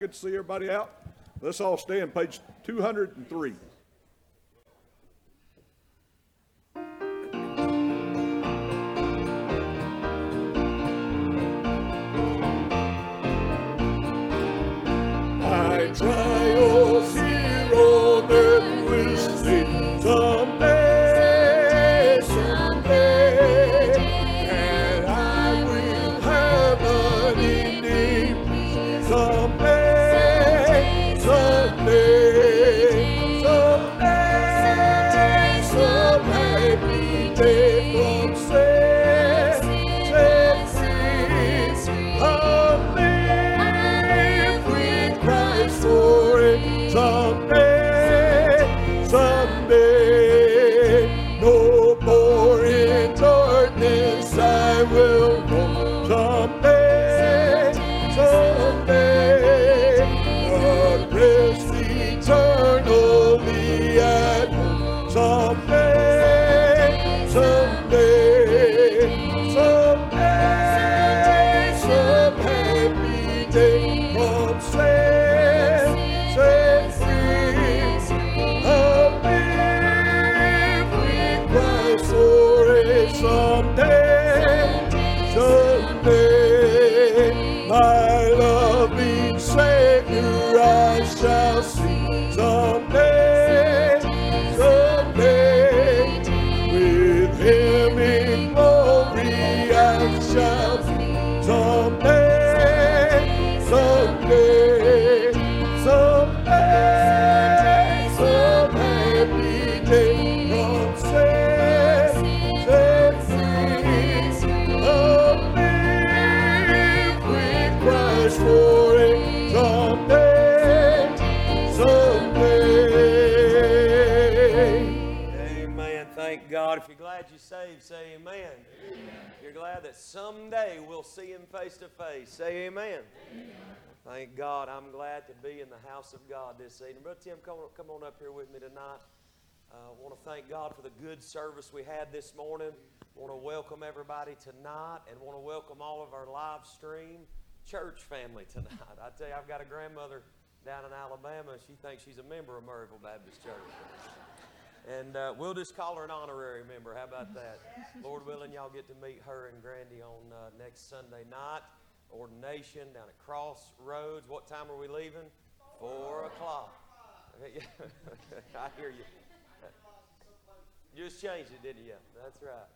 Good to see everybody out. Let's all stand, page 203. My trials you're glad that someday we'll see Him face to face, say amen. Thank God. I'm glad to be in the house of God this evening. Brother Tim, come on, come on up here with me tonight. I uh, want to thank God for the good service we had this morning. want to welcome everybody tonight and want to welcome all of our live stream church family tonight. I tell you, I've got a grandmother down in Alabama. She thinks she's a member of Murrayville Baptist Church. And uh, we'll just call her an honorary member. How about that? Lord willing, y'all get to meet her and Grandy on uh, next Sunday night. Ordination down at Crossroads. What time are we leaving? Four o'clock. I hear you. You just changed it, didn't you? That's right.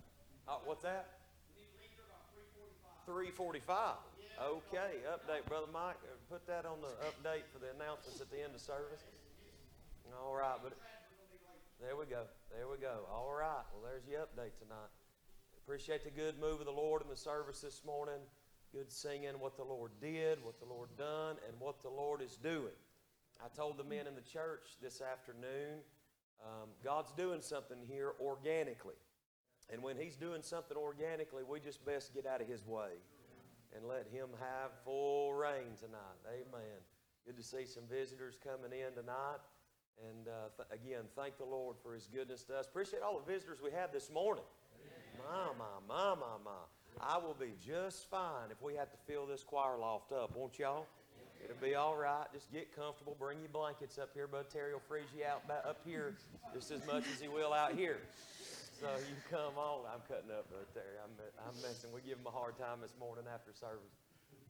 Oh, what's that? 345. Okay, update, Brother Mike. Uh, Put that on the update for the announcements at the end of service. All right, but there we go. There we go. All right. Well, there's your update tonight. Appreciate the good move of the Lord in the service this morning. Good singing, what the Lord did, what the Lord done, and what the Lord is doing. I told the men in the church this afternoon, um, God's doing something here organically. And when He's doing something organically, we just best get out of His way and let Him have full reign tonight. Amen. Good to see some visitors coming in tonight. And uh, th- again, thank the Lord for His goodness to us. Appreciate all the visitors we had this morning. My, my, my, my, my. I will be just fine if we have to fill this choir loft up, won't y'all? It'll be all right. Just get comfortable. Bring your blankets up here. Bud Terry will freeze you out up here just as much as he will out here. So you come on. I'm cutting up, Bud Terry. I'm, I'm messing. We give him a hard time this morning after service.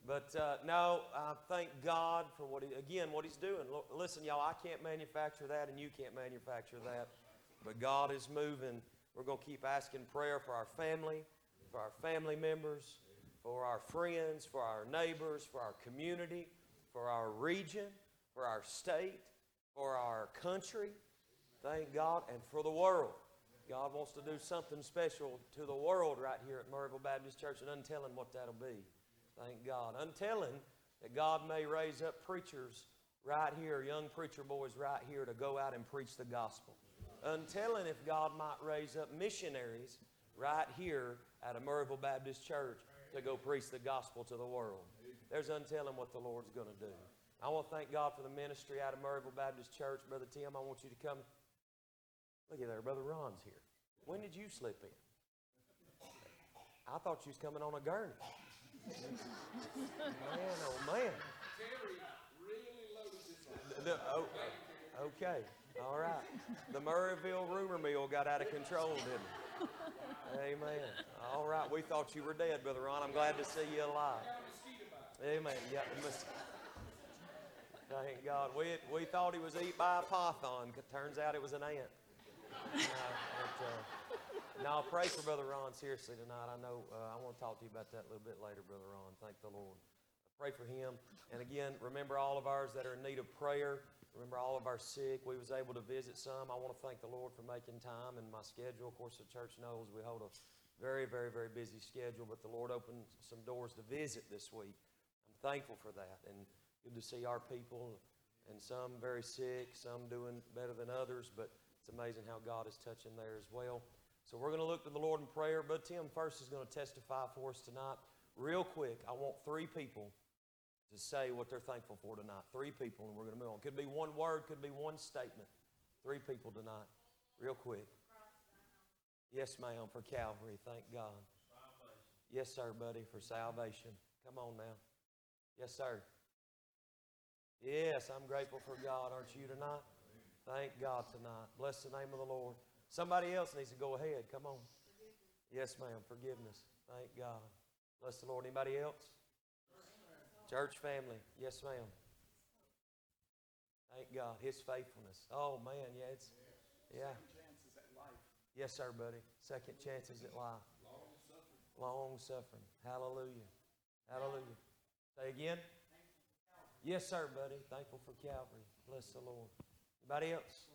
But uh, no, I thank God for what he, again, what he's doing. Look, listen, y'all, I can't manufacture that and you can't manufacture that. But God is moving. We're going to keep asking prayer for our family, for our family members, for our friends, for our neighbors, for our community, for our region, for our state, for our country. Thank God, and for the world. God wants to do something special to the world right here at Murrayville Baptist Church, and I'm telling what that'll be. Thank God. Untelling that God may raise up preachers right here, young preacher boys right here, to go out and preach the gospel. Untelling if God might raise up missionaries right here at a Murrayville Baptist Church to go preach the gospel to the world. There's untelling what the Lord's going to do. I want to thank God for the ministry out of Murrayville Baptist Church. Brother Tim, I want you to come. Look at there, Brother Ron's here. When did you slip in? I thought you was coming on a gurney. Man, oh man. The- oh, okay, all right. The Murrayville rumor mill got out of control, didn't it? Amen. All right, we thought you were dead, Brother Ron. I'm glad to see you alive. Amen. Yeah, Thank God. We, we thought he was eaten by a python. Turns out it was an ant. Uh, but, uh, no, pray for Brother Ron seriously tonight. I know uh, I want to talk to you about that a little bit later, Brother Ron. Thank the Lord. Pray for him. And again, remember all of ours that are in need of prayer. Remember all of our sick. We was able to visit some. I want to thank the Lord for making time in my schedule. Of course, the church knows we hold a very, very, very busy schedule, but the Lord opened some doors to visit this week. I'm thankful for that. And good to see our people, and some very sick, some doing better than others, but it's amazing how God is touching there as well. So we're going to look to the Lord in prayer. But Tim first is going to testify for us tonight. Real quick, I want three people to say what they're thankful for tonight. Three people, and we're going to move on. Could be one word, could be one statement. Three people tonight. Real quick. Yes, ma'am, for Calvary. Thank God. Yes, sir, buddy, for salvation. Come on now. Yes, sir. Yes, I'm grateful for God. Aren't you tonight? Thank God tonight. Bless the name of the Lord. Somebody else needs to go ahead. Come on. Yes, ma'am. Forgiveness. Thank God. Bless the Lord. Anybody else? Church family. Yes, ma'am. Thank God. His faithfulness. Oh, man. Yeah, it's, yeah. Yes, sir, buddy. Second chances at life. Long suffering. Hallelujah. Hallelujah. Say again. Yes, sir, buddy. Thankful for Calvary. Bless the Lord. Anybody else?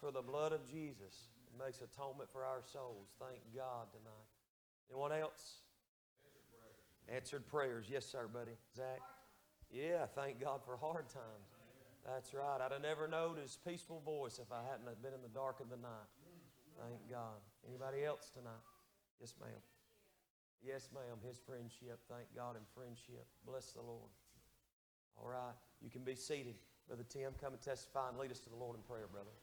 For the blood of Jesus. It makes atonement for our souls. Thank God tonight. Anyone else? Answered prayers. Yes, sir, buddy. Zach? Yeah, thank God for hard times. That's right. I'd have never known his peaceful voice if I hadn't been in the dark of the night. Thank God. Anybody else tonight? Yes, ma'am. Yes, ma'am. His friendship. Thank God in friendship. Bless the Lord. All right. You can be seated. Brother Tim, come and testify and lead us to the Lord in prayer, brother.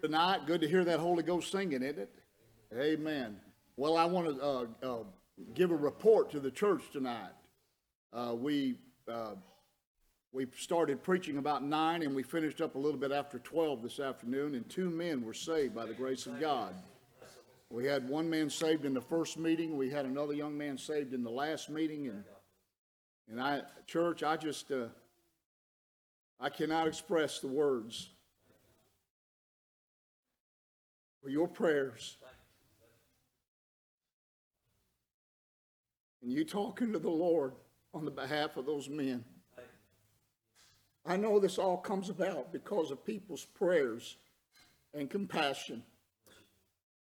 Tonight. Good to hear that Holy Ghost singing, isn't it? Amen. Well, I want to uh, uh, give a report to the church tonight. Uh, we uh, we started preaching about nine, and we finished up a little bit after twelve this afternoon. And two men were saved by the grace of God. We had one man saved in the first meeting. We had another young man saved in the last meeting, and and I, church, I just uh, I cannot express the words for your prayers. And you talking to the Lord on the behalf of those men. I know this all comes about because of people's prayers and compassion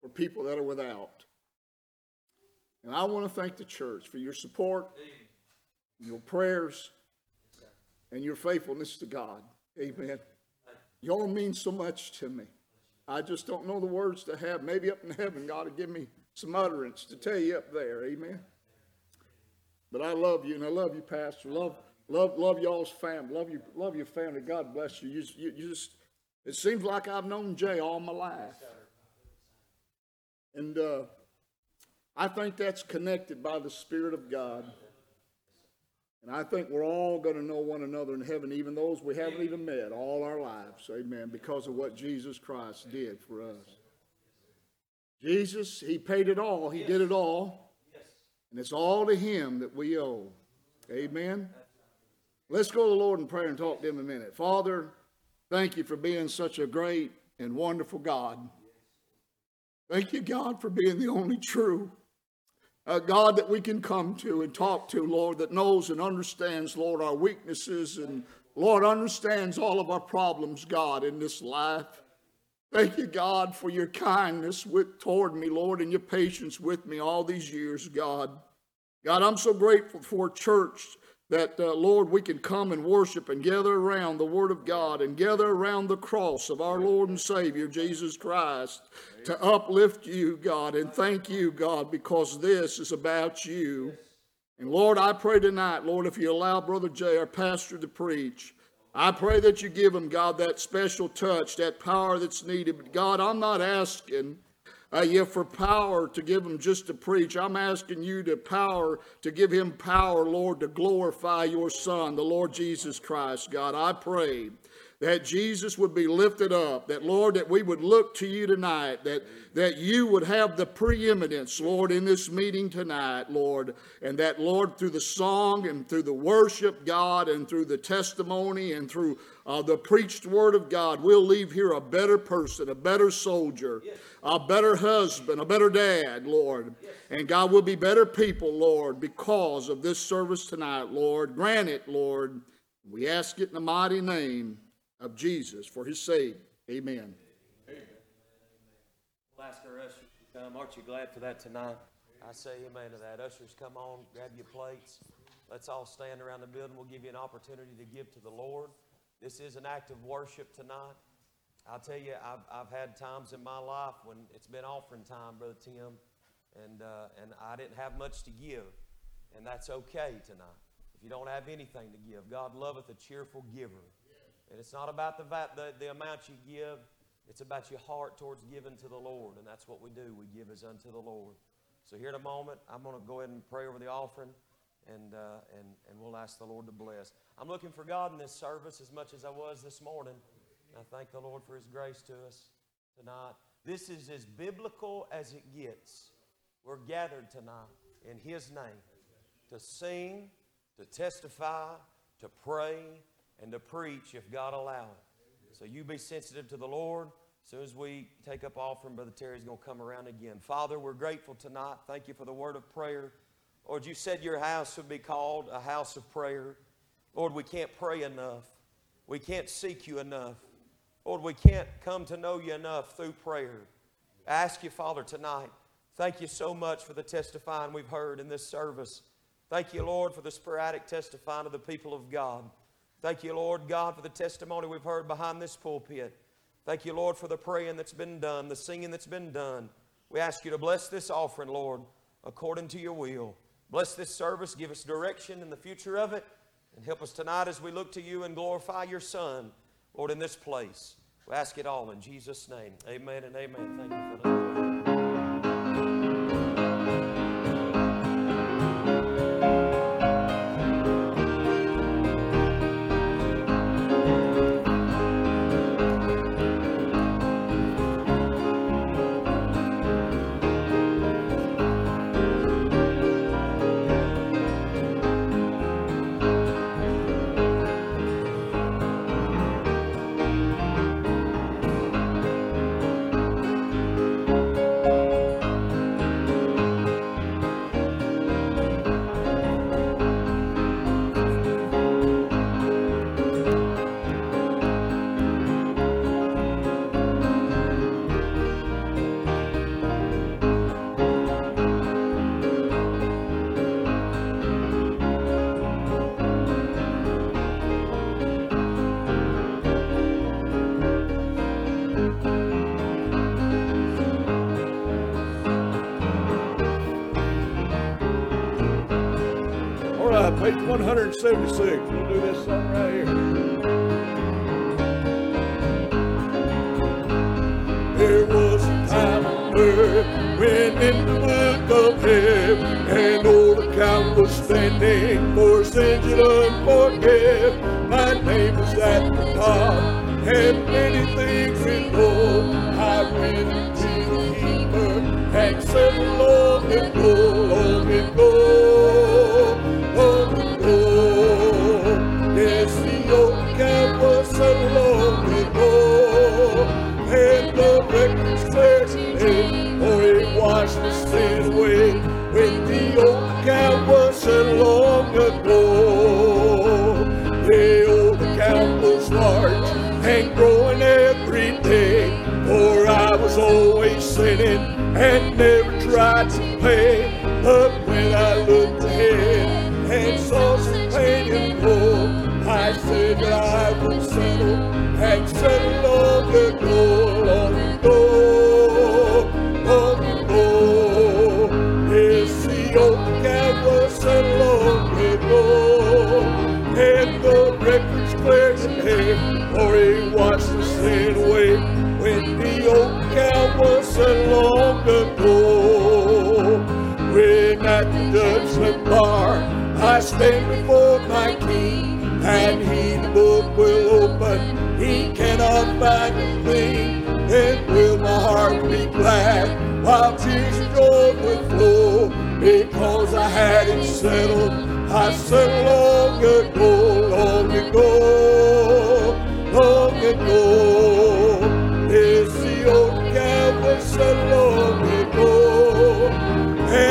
for people that are without. And I want to thank the church for your support, your prayers, and your faithfulness to God. Amen. Y'all mean so much to me. I just don't know the words to have. Maybe up in heaven, God will give me some utterance to tell you up there. Amen. But I love you, and I love you, Pastor. Love, love, love y'all's family. Love you, love your family. God bless you. You, you, you just. It seems like I've known Jay all my life, and uh, I think that's connected by the Spirit of God. And I think we're all going to know one another in heaven, even those we haven't even met all our lives. Amen. Because of what Jesus Christ did for us. Jesus, He paid it all. He did it all. And it's all to Him that we owe. Amen. Let's go to the Lord in prayer and talk to Him a minute. Father, thank you for being such a great and wonderful God. Thank you, God, for being the only true uh, God that we can come to and talk to, Lord, that knows and understands, Lord, our weaknesses and, Lord, understands all of our problems, God, in this life. Thank you, God, for your kindness with, toward me, Lord, and your patience with me all these years, God. God, I'm so grateful for church that, uh, Lord, we can come and worship and gather around the Word of God and gather around the cross of our Lord and Savior, Jesus Christ, to uplift you, God, and thank you, God, because this is about you. And Lord, I pray tonight, Lord, if you allow Brother Jay, our pastor, to preach, I pray that you give him, God, that special touch, that power that's needed. But God, I'm not asking uh, yeah, for power to give him just to preach. I'm asking you to power, to give him power, Lord, to glorify your Son, the Lord Jesus Christ, God. I pray that Jesus would be lifted up, that Lord, that we would look to you tonight, that, that you would have the preeminence, Lord, in this meeting tonight, Lord, and that, Lord, through the song and through the worship, God, and through the testimony and through uh, the preached word of God, we'll leave here a better person, a better soldier, yes. a better husband, a better dad, Lord. Yes. And God, will be better people, Lord, because of this service tonight, Lord. Grant it, Lord. We ask it in the mighty name of Jesus for his sake. Amen. Amen. We'll ask our ushers to come. Aren't you glad for that tonight? I say amen to that. Ushers, come on, grab your plates. Let's all stand around the building. We'll give you an opportunity to give to the Lord. This is an act of worship tonight. I'll tell you, I've, I've had times in my life when it's been offering time, Brother Tim, and, uh, and I didn't have much to give, and that's okay tonight. If you don't have anything to give, God loveth a cheerful giver. And it's not about the, the, the amount you give, it's about your heart towards giving to the Lord. And that's what we do. We give as unto the Lord. So here in a moment, I'm going to go ahead and pray over the offering, and, uh, and, and we'll ask the Lord to bless. I'm looking for God in this service as much as I was this morning. I thank the Lord for His grace to us tonight. This is as biblical as it gets. We're gathered tonight in His name to sing, to testify, to pray, and to preach if God allow it. So you be sensitive to the Lord. As soon as we take up offering, Brother Terry's going to come around again. Father, we're grateful tonight. Thank you for the word of prayer. Lord, you said your house would be called a house of prayer. Lord, we can't pray enough. We can't seek you enough. Lord, we can't come to know you enough through prayer. I ask you, Father, tonight, thank you so much for the testifying we've heard in this service. Thank you, Lord, for the sporadic testifying of the people of God. Thank you, Lord God, for the testimony we've heard behind this pulpit. Thank you, Lord, for the praying that's been done, the singing that's been done. We ask you to bless this offering, Lord, according to your will. Bless this service, give us direction in the future of it, and help us tonight as we look to you and glorify your Son, Lord, in this place. We ask it all in Jesus' name. Amen and amen. Thank you for. 176. We'll do this song right here. There was a time on earth when in the book of heaven an old account was standing for sins you don't forgive. My name was at the top and many things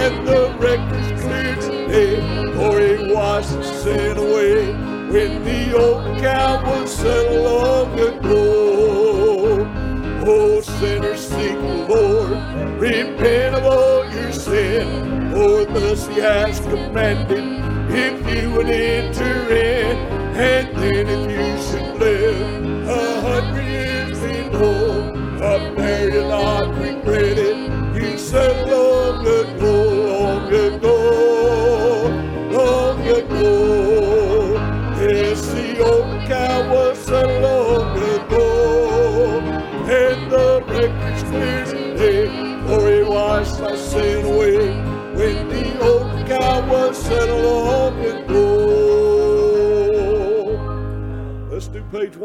and the records clear today, for he washed sin away when the old cow was settled long ago. Oh, sinners, seek the Lord, repent of all your sin, for thus he has commanded if you would enter in, and then if you should live a hundred years in hope, up there you'll not regret it. You said, Lord.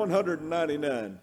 199.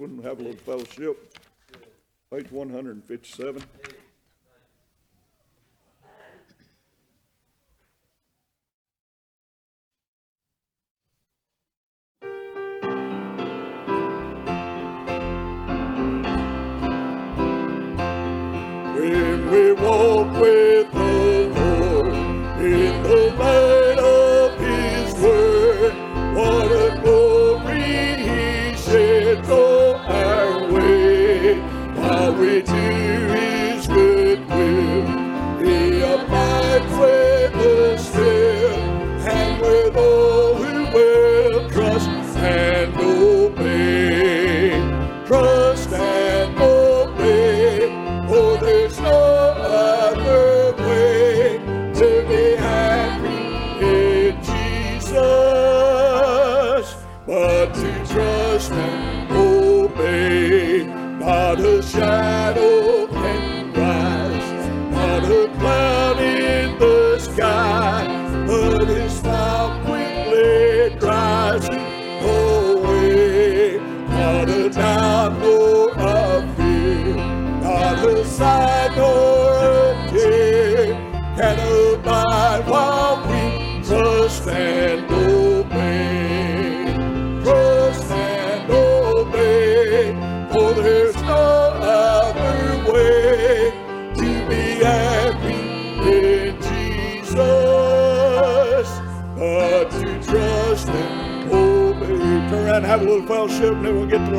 one, have a little fellowship. Page one hundred and fifty-seven. When we walk with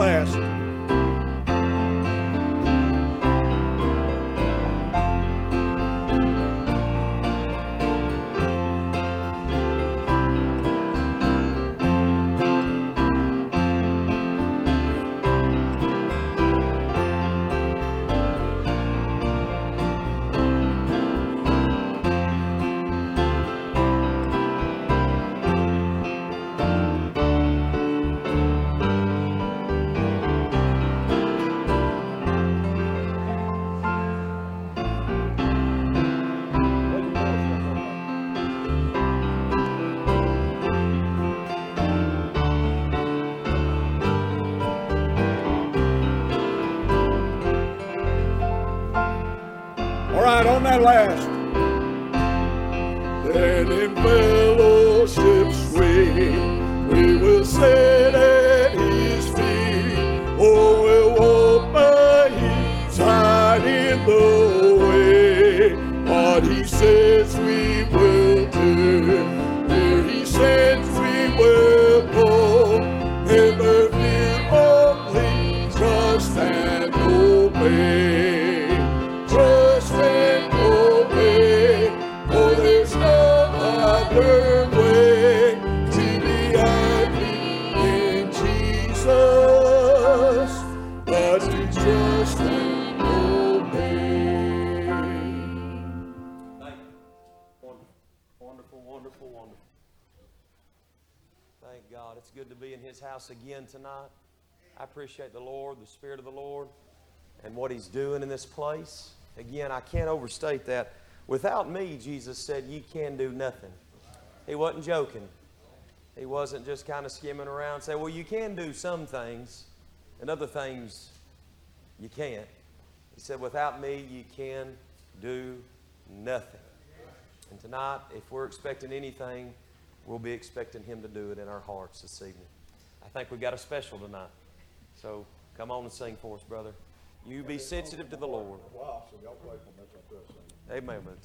last. Last. House again tonight. I appreciate the Lord, the Spirit of the Lord, and what He's doing in this place. Again, I can't overstate that. Without me, Jesus said, ye can do nothing. He wasn't joking. He wasn't just kind of skimming around saying, well, you can do some things, and other things you can't. He said, without me, you can do nothing. And tonight, if we're expecting anything, we'll be expecting Him to do it in our hearts this evening. I think we've got a special tonight. So come on and sing for us, brother. You be sensitive to the Lord. Amen, brother.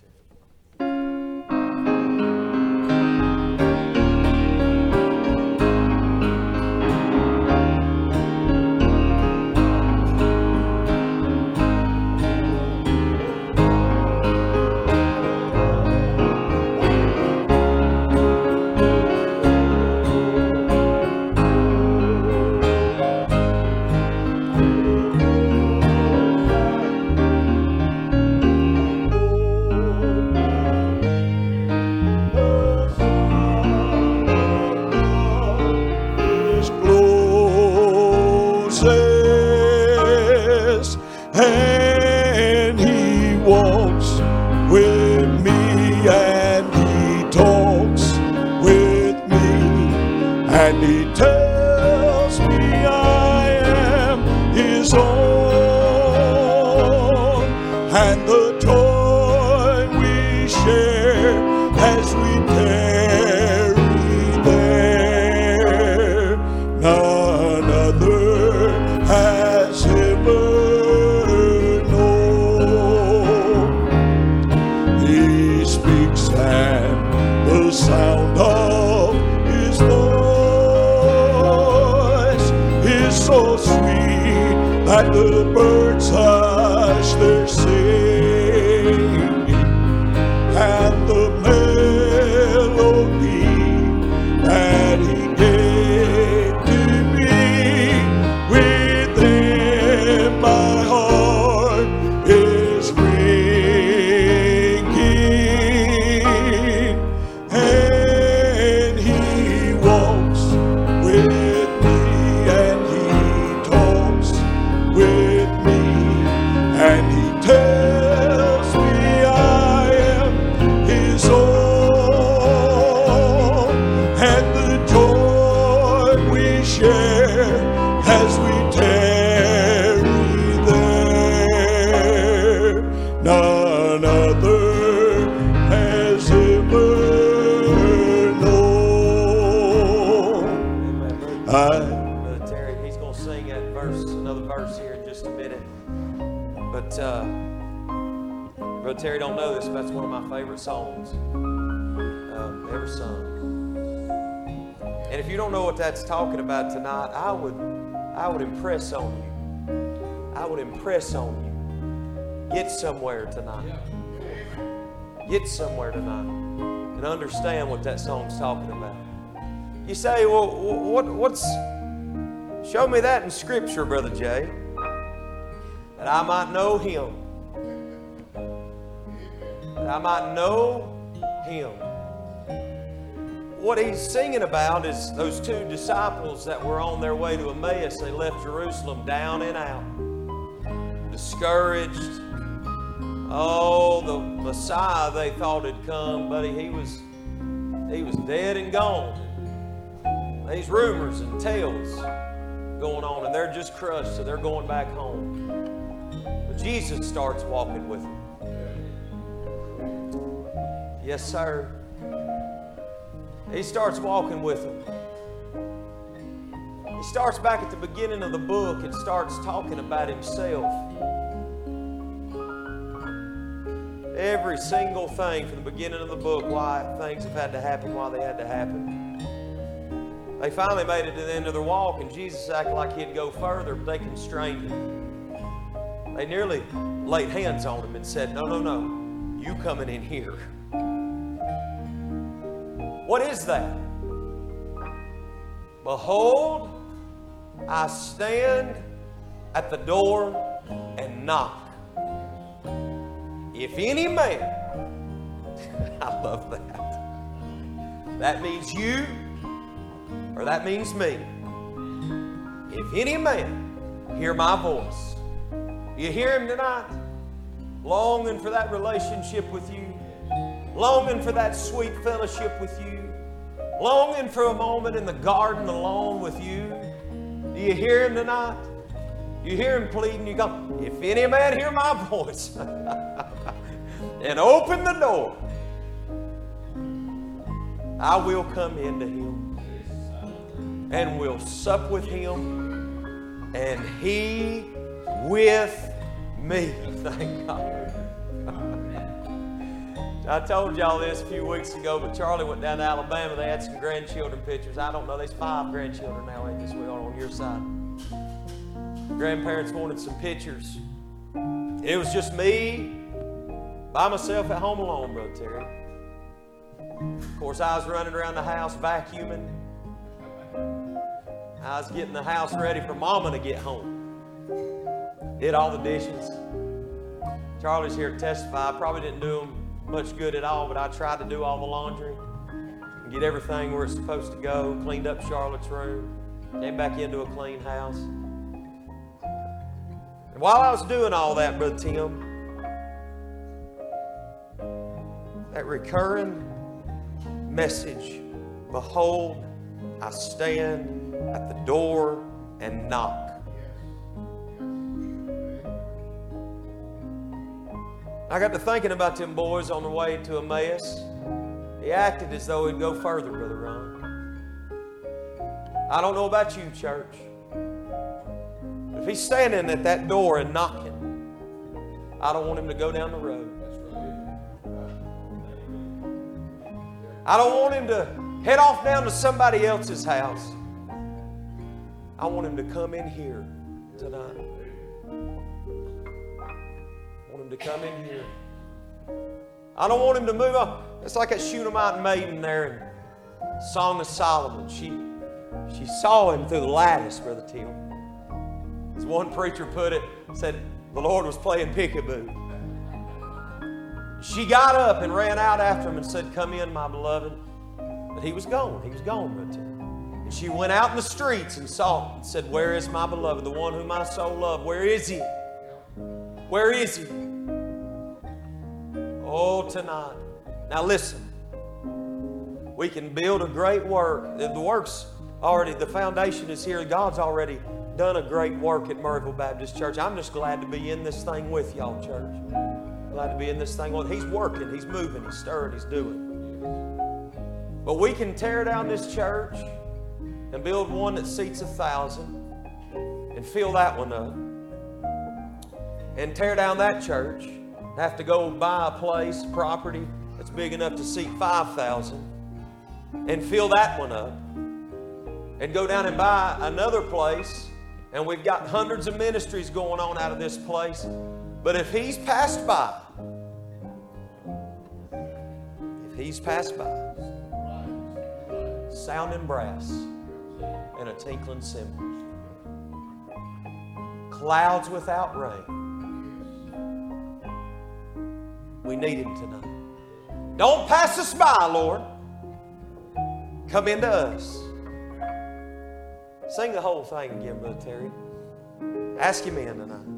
Sweet that the birds hush their singing what that's talking about tonight, I would, I would impress on you. I would impress on you. Get somewhere tonight. Get somewhere tonight and understand what that song's talking about. You say, well, what, what's, show me that in Scripture, Brother Jay, that I might know Him. That I might know Him what he's singing about is those two disciples that were on their way to Emmaus. They left Jerusalem down and out, discouraged. Oh, the Messiah they thought had come, buddy, he was he was dead and gone. These rumors and tales going on, and they're just crushed, so they're going back home. But Jesus starts walking with them. Yes, sir. He starts walking with them. He starts back at the beginning of the book and starts talking about himself. Every single thing from the beginning of the book, why things have had to happen, why they had to happen. They finally made it to the end of their walk, and Jesus acted like he'd go further, but they constrained him. They nearly laid hands on him and said, No, no, no, you coming in here. What is that? Behold, I stand at the door and knock. If any man, I love that. That means you, or that means me. If any man hear my voice, you hear him tonight, longing for that relationship with you, longing for that sweet fellowship with you longing for a moment in the garden alone with you. Do you hear him tonight? You hear him pleading, you go, if any man hear my voice and open the door, I will come into him and will sup with him and he with me. Thank God. I told y'all this a few weeks ago, but Charlie went down to Alabama. They had some grandchildren pictures. I don't know, there's five grandchildren now, ain't this way on your side? Grandparents wanted some pictures. It was just me by myself at home alone, Brother Terry. Of course, I was running around the house vacuuming. I was getting the house ready for Mama to get home. Did all the dishes. Charlie's here to testify. I probably didn't do them much good at all, but I tried to do all the laundry and get everything where it's supposed to go, cleaned up Charlotte's room, came back into a clean house. And while I was doing all that, Brother Tim, that recurring message Behold, I stand at the door and knock. I got to thinking about them boys on the way to Emmaus. He acted as though he'd go further, Brother Ron. I don't know about you, church. If he's standing at that door and knocking, I don't want him to go down the road. I don't want him to head off down to somebody else's house. I want him to come in here tonight him to come in here. I don't want him to move on. It's like that Shunammite maiden there in Song of Solomon. She, she saw him through the lattice, Brother Tim. As one preacher put it, said the Lord was playing peekaboo. She got up and ran out after him and said, Come in, my beloved. But he was gone. He was gone, Brother Tim. And she went out in the streets and saw him and said, Where is my beloved, the one whom my soul loved? Where is he? Where is he? Oh, tonight. Now listen. We can build a great work. The work's already, the foundation is here. God's already done a great work at Murrayville Baptist Church. I'm just glad to be in this thing with y'all, church. Glad to be in this thing with. He's working, he's moving, he's stirring, he's doing. But we can tear down this church and build one that seats a thousand and fill that one up. And tear down that church have to go buy a place, property that's big enough to seat 5,000 and fill that one up and go down and buy another place. And we've got hundreds of ministries going on out of this place. But if he's passed by, if he's passed by, sounding brass and a tinkling cymbal, clouds without rain we need Him tonight. Don't pass us by, Lord. Come into us. Sing the whole thing again, Brother Terry. Ask Him in tonight.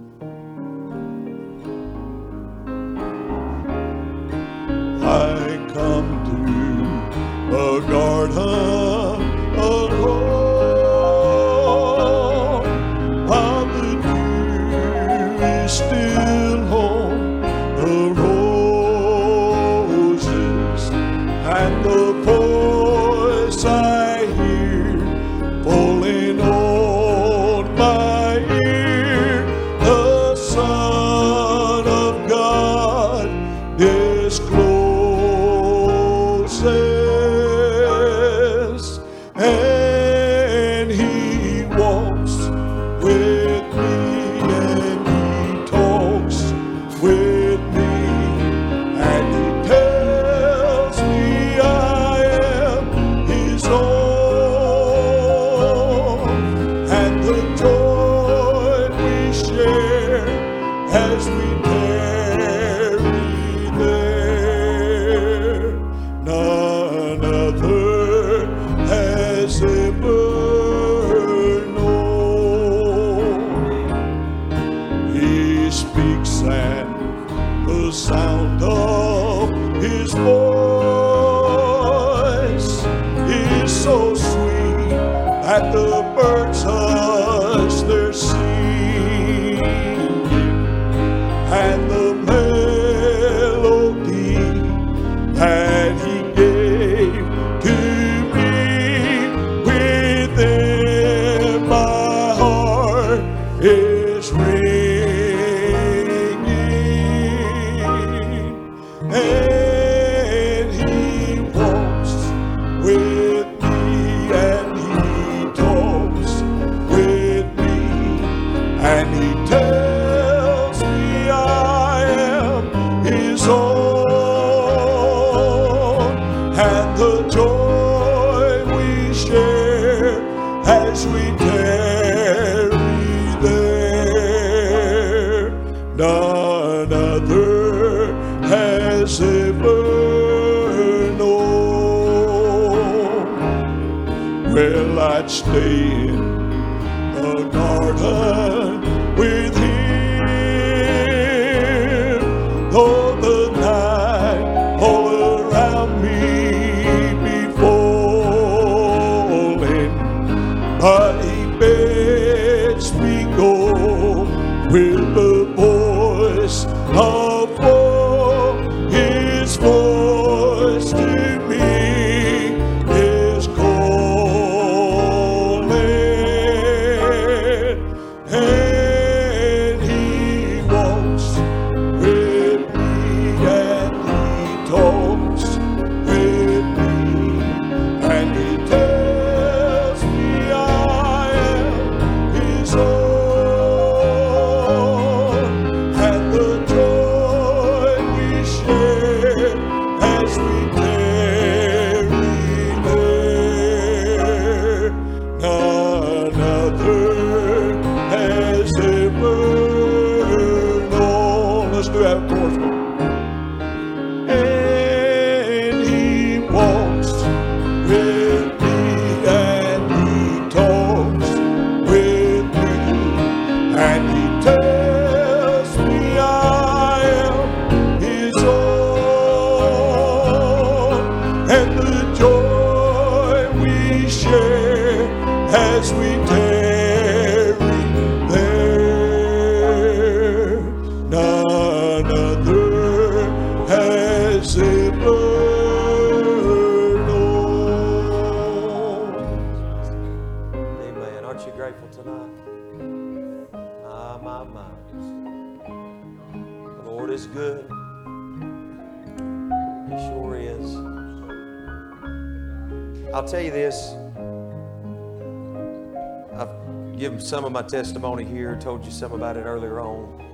My testimony here, told you some about it earlier on,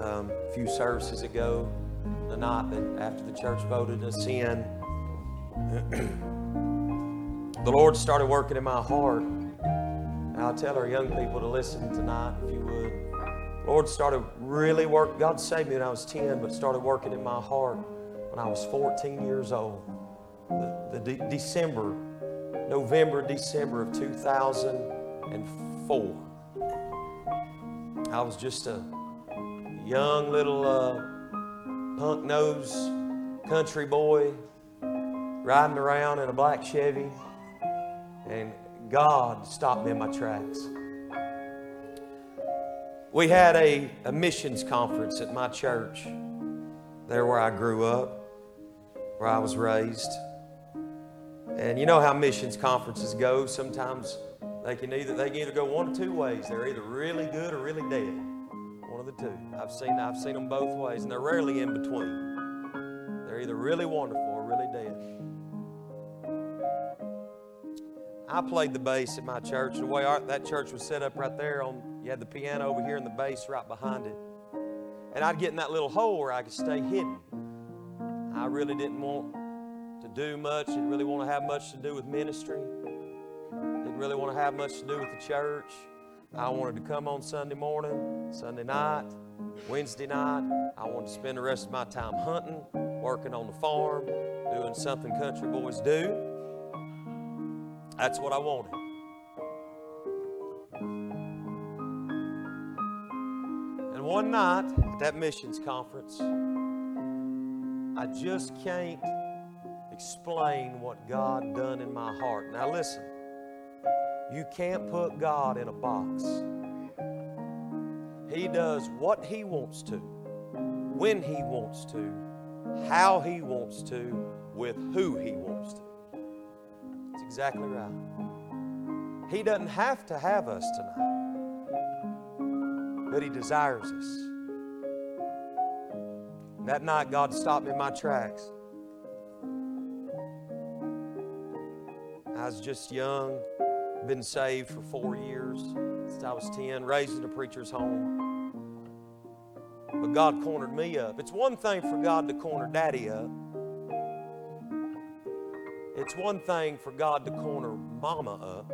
um, a few services ago, the night that after the church voted us in. the Lord started working in my heart. And I'll tell our young people to listen tonight, if you would. Lord started really work. God saved me when I was 10, but started working in my heart when I was 14 years old. The, the de- December, November, December of 2004. I was just a young little uh, punk nosed country boy riding around in a black Chevy, and God stopped me in my tracks. We had a, a missions conference at my church, there where I grew up, where I was raised. And you know how missions conferences go. Sometimes they can either they can either go one or two ways. They're either really good or really dead. One of the two. I've seen I've seen them both ways, and they're rarely in between. They're either really wonderful or really dead. I played the bass at my church. The way our, that church was set up right there, on you had the piano over here and the bass right behind it. And I'd get in that little hole where I could stay hidden. I really didn't want to do much. Didn't really want to have much to do with ministry. Really want to have much to do with the church. I wanted to come on Sunday morning, Sunday night, Wednesday night. I wanted to spend the rest of my time hunting, working on the farm, doing something country boys do. That's what I wanted. And one night at that missions conference, I just can't explain what God done in my heart. Now listen, you can't put God in a box. He does what he wants to, when he wants to, how he wants to, with who he wants to. That's exactly right. He doesn't have to have us tonight, but He desires us. That night, God stopped me in my tracks. I was just young, been saved for four years since I was 10, raised in a preacher's home. But God cornered me up. It's one thing for God to corner daddy up. It's one thing for God to corner mama up.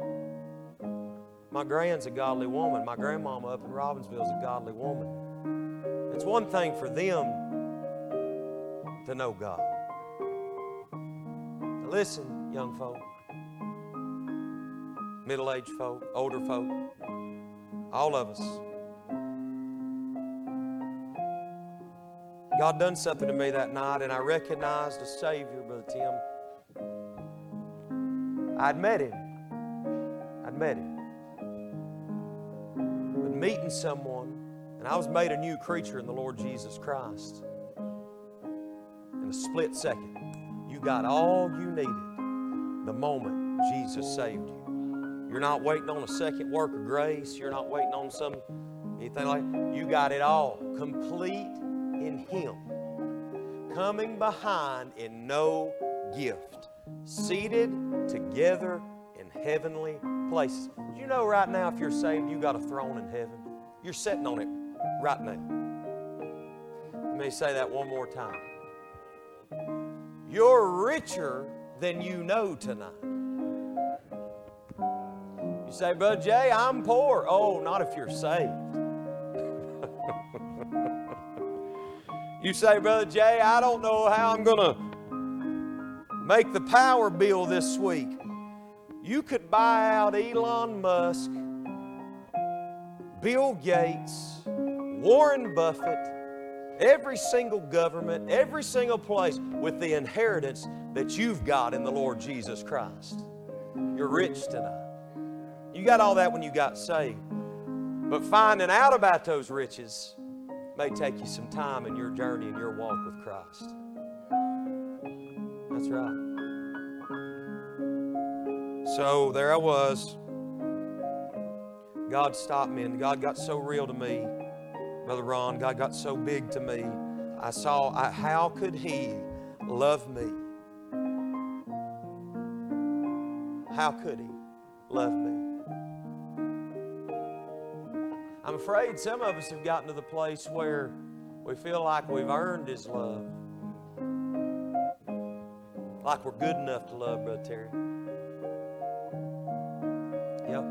My grand's a godly woman. My grandmama up in Robbinsville's a godly woman. It's one thing for them to know God. Listen, young folk, middle aged folk, older folk, all of us. God done something to me that night, and I recognized a Savior, Brother Tim. I'd met him. I'd met him. But meeting someone, and I was made a new creature in the Lord Jesus Christ. In a split second, you got all you needed the moment Jesus saved you. You're not waiting on a second work of grace. You're not waiting on some anything like you got it all complete in Him. Coming behind in no gift. Seated together in heavenly places. You know right now, if you're saved, you got a throne in heaven? You're sitting on it right now. Let me say that one more time. You're richer than you know tonight. You say, Brother Jay, I'm poor. Oh, not if you're saved. you say, Brother Jay, I don't know how I'm going to make the power bill this week. You could buy out Elon Musk, Bill Gates, Warren Buffett, every single government, every single place with the inheritance that you've got in the Lord Jesus Christ. You're rich tonight. You got all that when you got saved. But finding out about those riches may take you some time in your journey and your walk with Christ. That's right. So there I was. God stopped me, and God got so real to me, Brother Ron. God got so big to me. I saw I, how could He love me? How could He love me? I'm afraid some of us have gotten to the place where we feel like we've earned His love. Like we're good enough to love Brother Terry. Yep.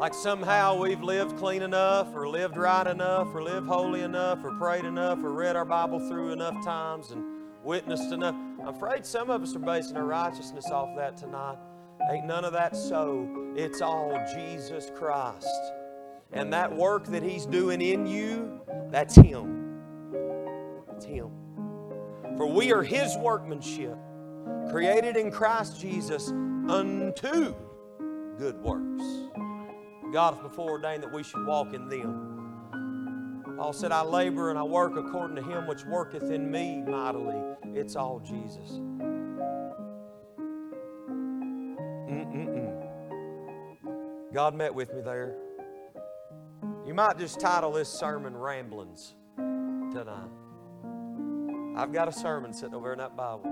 Like somehow we've lived clean enough, or lived right enough, or lived holy enough, or prayed enough, or read our Bible through enough times and witnessed enough. I'm afraid some of us are basing our righteousness off that tonight. Ain't none of that so. It's all Jesus Christ. And that work that He's doing in you, that's Him. It's Him. For we are His workmanship, created in Christ Jesus unto good works. God hath before ordained that we should walk in them. Paul said, I labor and I work according to Him which worketh in me mightily. It's all Jesus. God met with me there. You might just title this sermon Ramblings tonight. I've got a sermon sitting over in that Bible.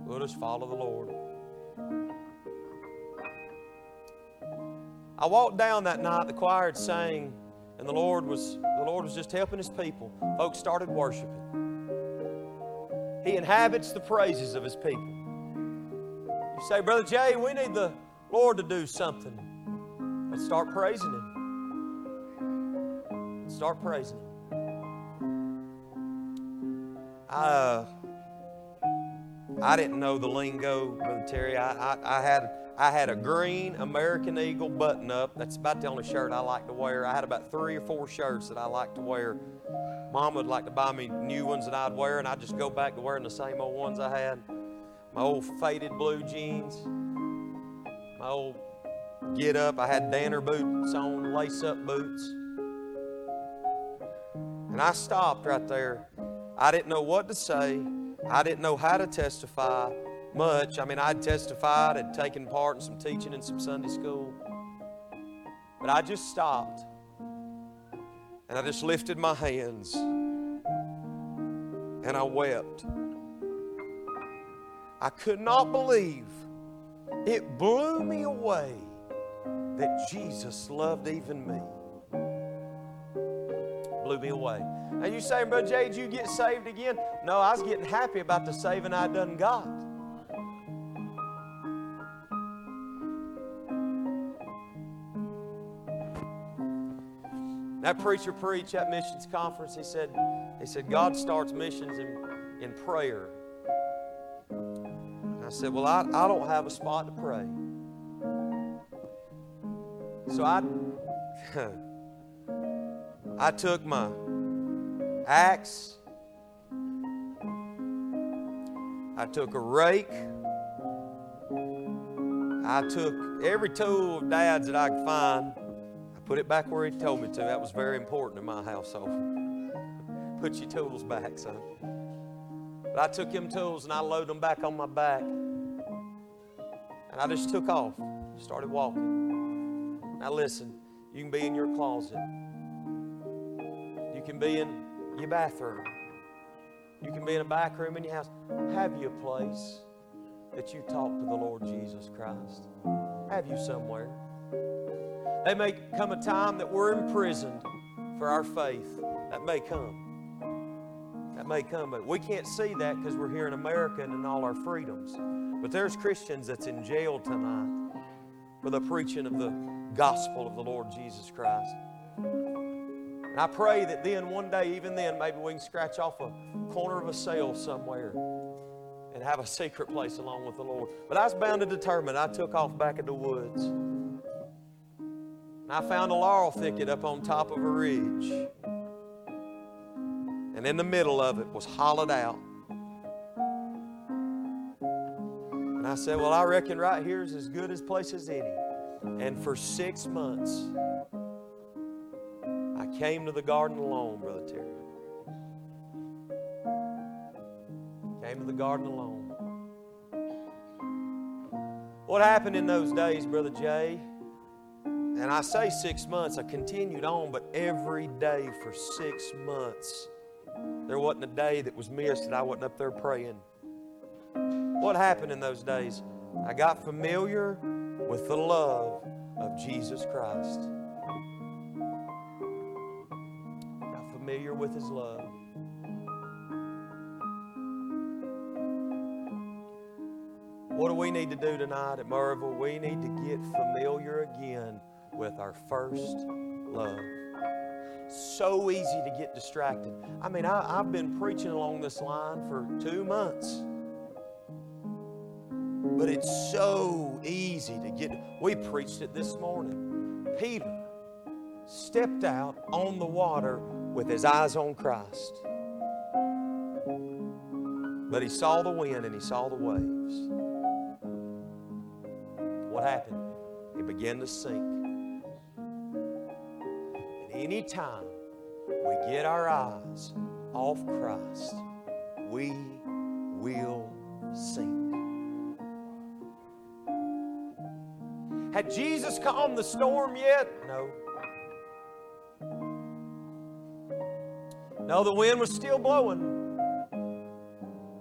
We'll just follow the Lord. I walked down that night, the choir had sang, and the Lord was the Lord was just helping his people. Folks started worshiping. He inhabits the praises of his people. You say, Brother Jay, we need the Lord to do something. Let's start praising him. Start praising him. I, uh, I didn't know the lingo, Brother Terry. I, I, I had I had a green American Eagle button up. That's about the only shirt I like to wear. I had about three or four shirts that I like to wear. Mom would like to buy me new ones that I'd wear, and I'd just go back to wearing the same old ones I had. My old faded blue jeans, my old get up. I had Danner boots on, lace up boots. And I stopped right there. I didn't know what to say, I didn't know how to testify much. I mean, I'd testified, had taken part in some teaching in some Sunday school. But I just stopped and I just lifted my hands and I wept. I could not believe it blew me away that Jesus loved even me. Blew me away. Now you say, Brother Jay, did you get saved again? No, I was getting happy about the saving I done got. That preacher preached at missions conference. He said, he said, God starts missions in, in prayer. And I said, Well, I, I don't have a spot to pray. So I I took my axe, I took a rake, I took every tool of dad's that I could find. I put it back where he told me to. That was very important in my household. Put your tools back, son. But I took them tools and I loaded them back on my back. And I just took off, started walking. Now listen, you can be in your closet. You can be in your bathroom. You can be in a back room in your house. Have you a place that you talk to the Lord Jesus Christ? Have you somewhere? There may come a time that we're imprisoned for our faith. That may come. That may come, but we can't see that because we're here in America and in all our freedoms. But there's Christians that's in jail tonight for the preaching of the gospel of the Lord Jesus Christ. And I pray that then, one day, even then, maybe we can scratch off a corner of a cell somewhere and have a secret place along with the Lord. But I was bound and determined. I took off back in the woods. And I found a laurel thicket up on top of a ridge. And in the middle of it was hollowed out. And I said, Well, I reckon right here is as good a place as any. And for six months, I came to the garden alone, Brother Terry. Came to the garden alone. What happened in those days, Brother Jay? And I say six months, I continued on, but every day for six months, there wasn't a day that was missed that I wasn't up there praying. What happened in those days? I got familiar with the love of Jesus Christ. Got familiar with his love. What do we need to do tonight at Marvel? We need to get familiar again with our first love. So easy to get distracted. I mean, I, have been preaching along this line for two months. But it's so easy to get. We preached it this morning. Peter stepped out on the water with his eyes on Christ. But he saw the wind and he saw the waves. What happened? He began to sink. And any time we get our eyes off Christ, we will sink. Had Jesus calmed the storm yet? No. No, the wind was still blowing.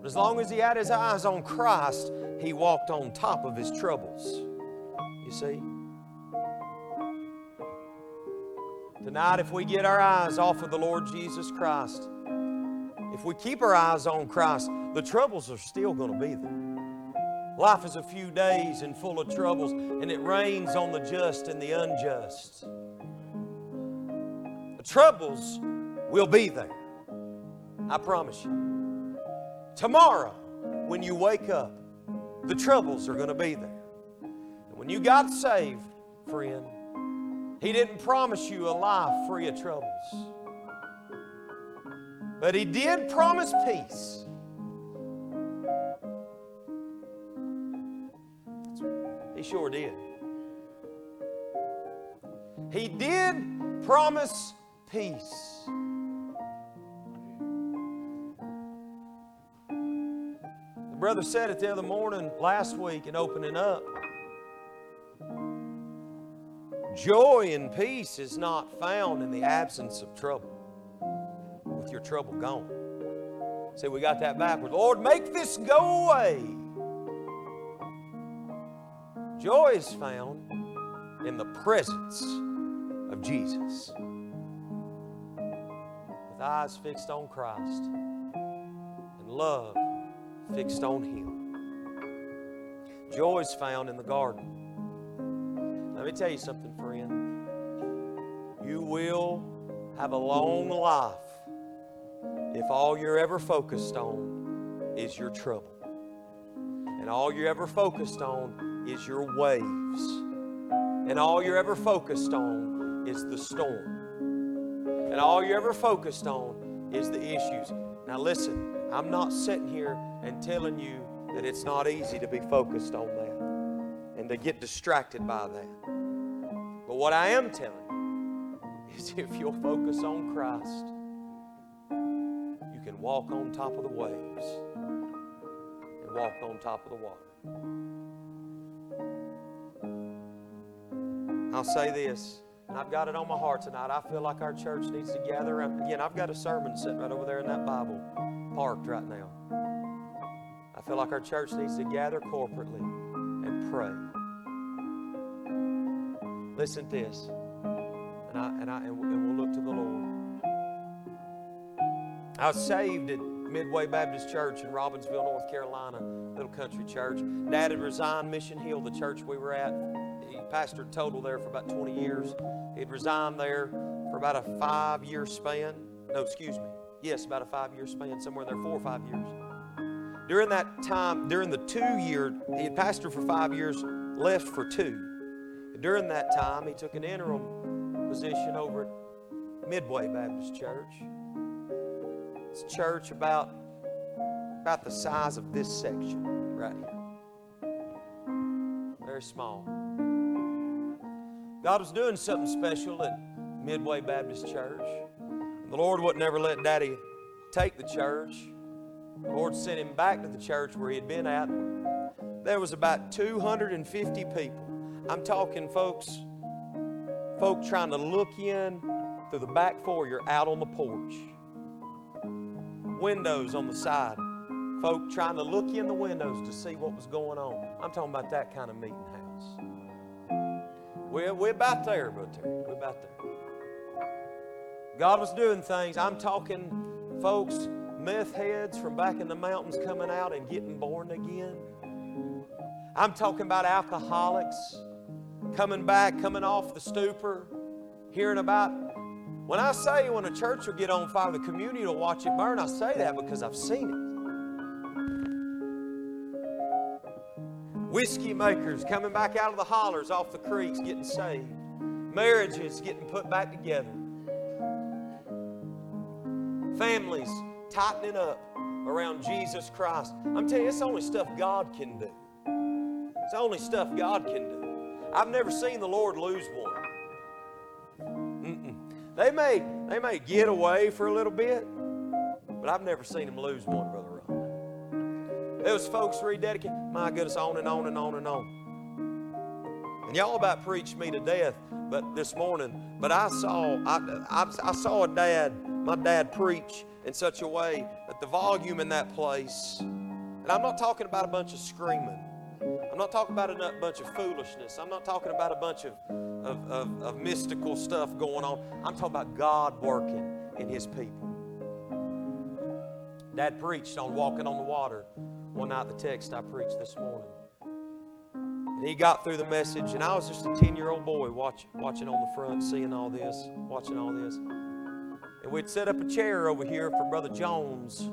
But as long as he had his eyes on Christ, he walked on top of his troubles. You see? Tonight, if we get our eyes off of the Lord Jesus Christ, if we keep our eyes on Christ, the troubles are still going to be there. Life is a few days and full of troubles, and it rains on the just and the unjust. The troubles will be there. I promise you. Tomorrow, when you wake up, the troubles are going to be there. And when you got saved, friend, He didn't promise you a life free of troubles. But He did promise peace. Sure did. He did promise peace. The brother said it the other morning last week in opening up. Joy and peace is not found in the absence of trouble, with your trouble gone. See, we got that backwards. Lord, make this go away. Joy is found in the presence of Jesus. With eyes fixed on Christ and love fixed on Him. Joy is found in the garden. Let me tell you something, friend. You will have a long life if all you're ever focused on is your trouble. And all you're ever focused on is your waves. And all you're ever focused on is the storm. And all you're ever focused on is the issues. Now, listen, I'm not sitting here and telling you that it's not easy to be focused on that and to get distracted by that. But what I am telling you is if you'll focus on Christ, you can walk on top of the waves and walk on top of the water. I'll say this, and I've got it on my heart tonight. I feel like our church needs to gather. Again, I've got a sermon sitting right over there in that Bible, parked right now. I feel like our church needs to gather corporately and pray. Listen to this, and, I, and, I, and we'll look to the Lord. I was saved at Midway Baptist Church in Robbinsville, North Carolina, little country church. Dad had resigned Mission Hill, the church we were at, pastored total there for about 20 years. He'd resigned there for about a five year span. No, excuse me. Yes, about a five year span, somewhere in there, four or five years. During that time, during the two year, he had pastored for five years, left for two. during that time, he took an interim position over at Midway Baptist Church. It's a church about, about the size of this section right here. Very small. God was doing something special at Midway Baptist Church. The Lord wouldn't ever let Daddy take the church. The Lord sent him back to the church where he had been at. There was about 250 people. I'm talking folks, folk trying to look in through the back foyer out on the porch. Windows on the side. Folk trying to look in the windows to see what was going on. I'm talking about that kind of meeting house. We're, we're about there, Brother Terry. We're about there. God was doing things. I'm talking, folks, meth heads from back in the mountains coming out and getting born again. I'm talking about alcoholics coming back, coming off the stupor, hearing about. When I say when a church will get on fire, the community will watch it burn, I say that because I've seen it. Whiskey makers coming back out of the hollers off the creeks getting saved. Marriages getting put back together. Families tightening up around Jesus Christ. I'm telling you, it's the only stuff God can do. It's the only stuff God can do. I've never seen the Lord lose one. Mm-mm. They may they may get away for a little bit, but I've never seen him lose one, Brother. There was folks rededicated. My goodness, on and on and on and on. And y'all about preached me to death, but this morning. But I saw I, I, I saw a dad, my dad preach in such a way that the volume in that place, and I'm not talking about a bunch of screaming. I'm not talking about a bunch of foolishness. I'm not talking about a bunch of, of, of, of mystical stuff going on. I'm talking about God working in His people. Dad preached on walking on the water one night, the text I preached this morning. And he got through the message, and I was just a 10 year old boy watch, watching on the front, seeing all this, watching all this. And we'd set up a chair over here for Brother Jones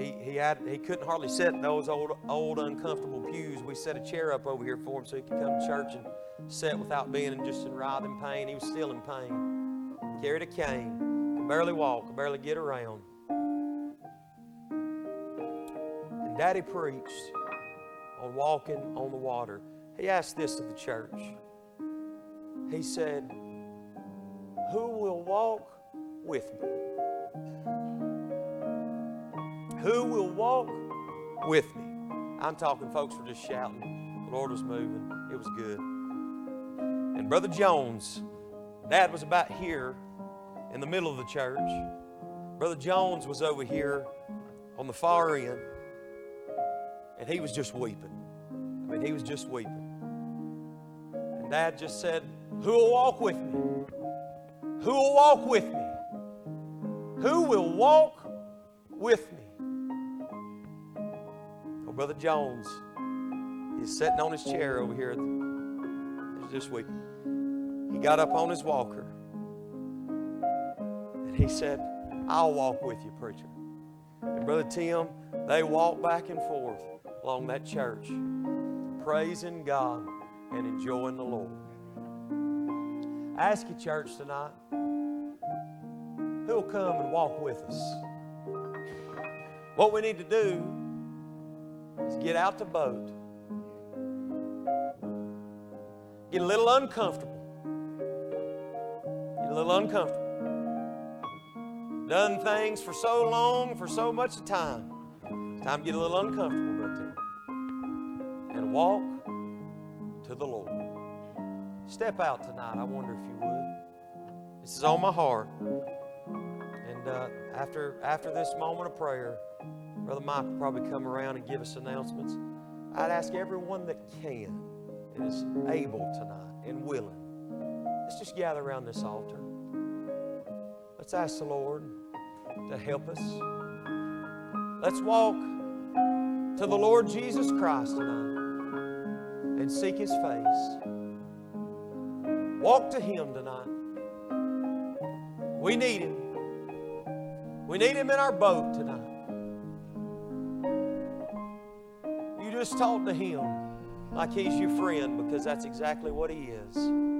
he, he, had, he couldn't hardly sit in those old, old, uncomfortable pews. We set a chair up over here for him so he could come to church and sit without being in just in writhing pain. He was still in pain. Carried a cane, could barely walk, could barely get around. Daddy preached on walking on the water. He asked this of the church. He said, Who will walk with me? Who will walk with me? I'm talking, folks were just shouting. The Lord was moving. It was good. And Brother Jones, Dad was about here in the middle of the church. Brother Jones was over here on the far end, and he was just weeping. I mean, he was just weeping. And Dad just said, Who will walk with me? Who will walk with me? Who will walk with me? Brother Jones is sitting on his chair over here this week. He got up on his walker and he said, I'll walk with you, preacher. And Brother Tim, they walked back and forth along that church, praising God and enjoying the Lord. I ask you, church, tonight, who'll come and walk with us? What we need to do is get out the boat. Get a little uncomfortable. Get a little uncomfortable. Done things for so long, for so much time. Time to get a little uncomfortable walk to the Lord. Step out tonight. I wonder if you would. This is on my heart. And uh, after after this moment of prayer, Brother Mike will probably come around and give us announcements. I'd ask everyone that can and is able tonight and willing, let's just gather around this altar. Let's ask the Lord to help us. Let's walk to the Lord Jesus Christ tonight and seek His face. Walk to Him tonight. We need Him. We need Him in our boat tonight. You just talk to Him like He's your friend because that's exactly what He is.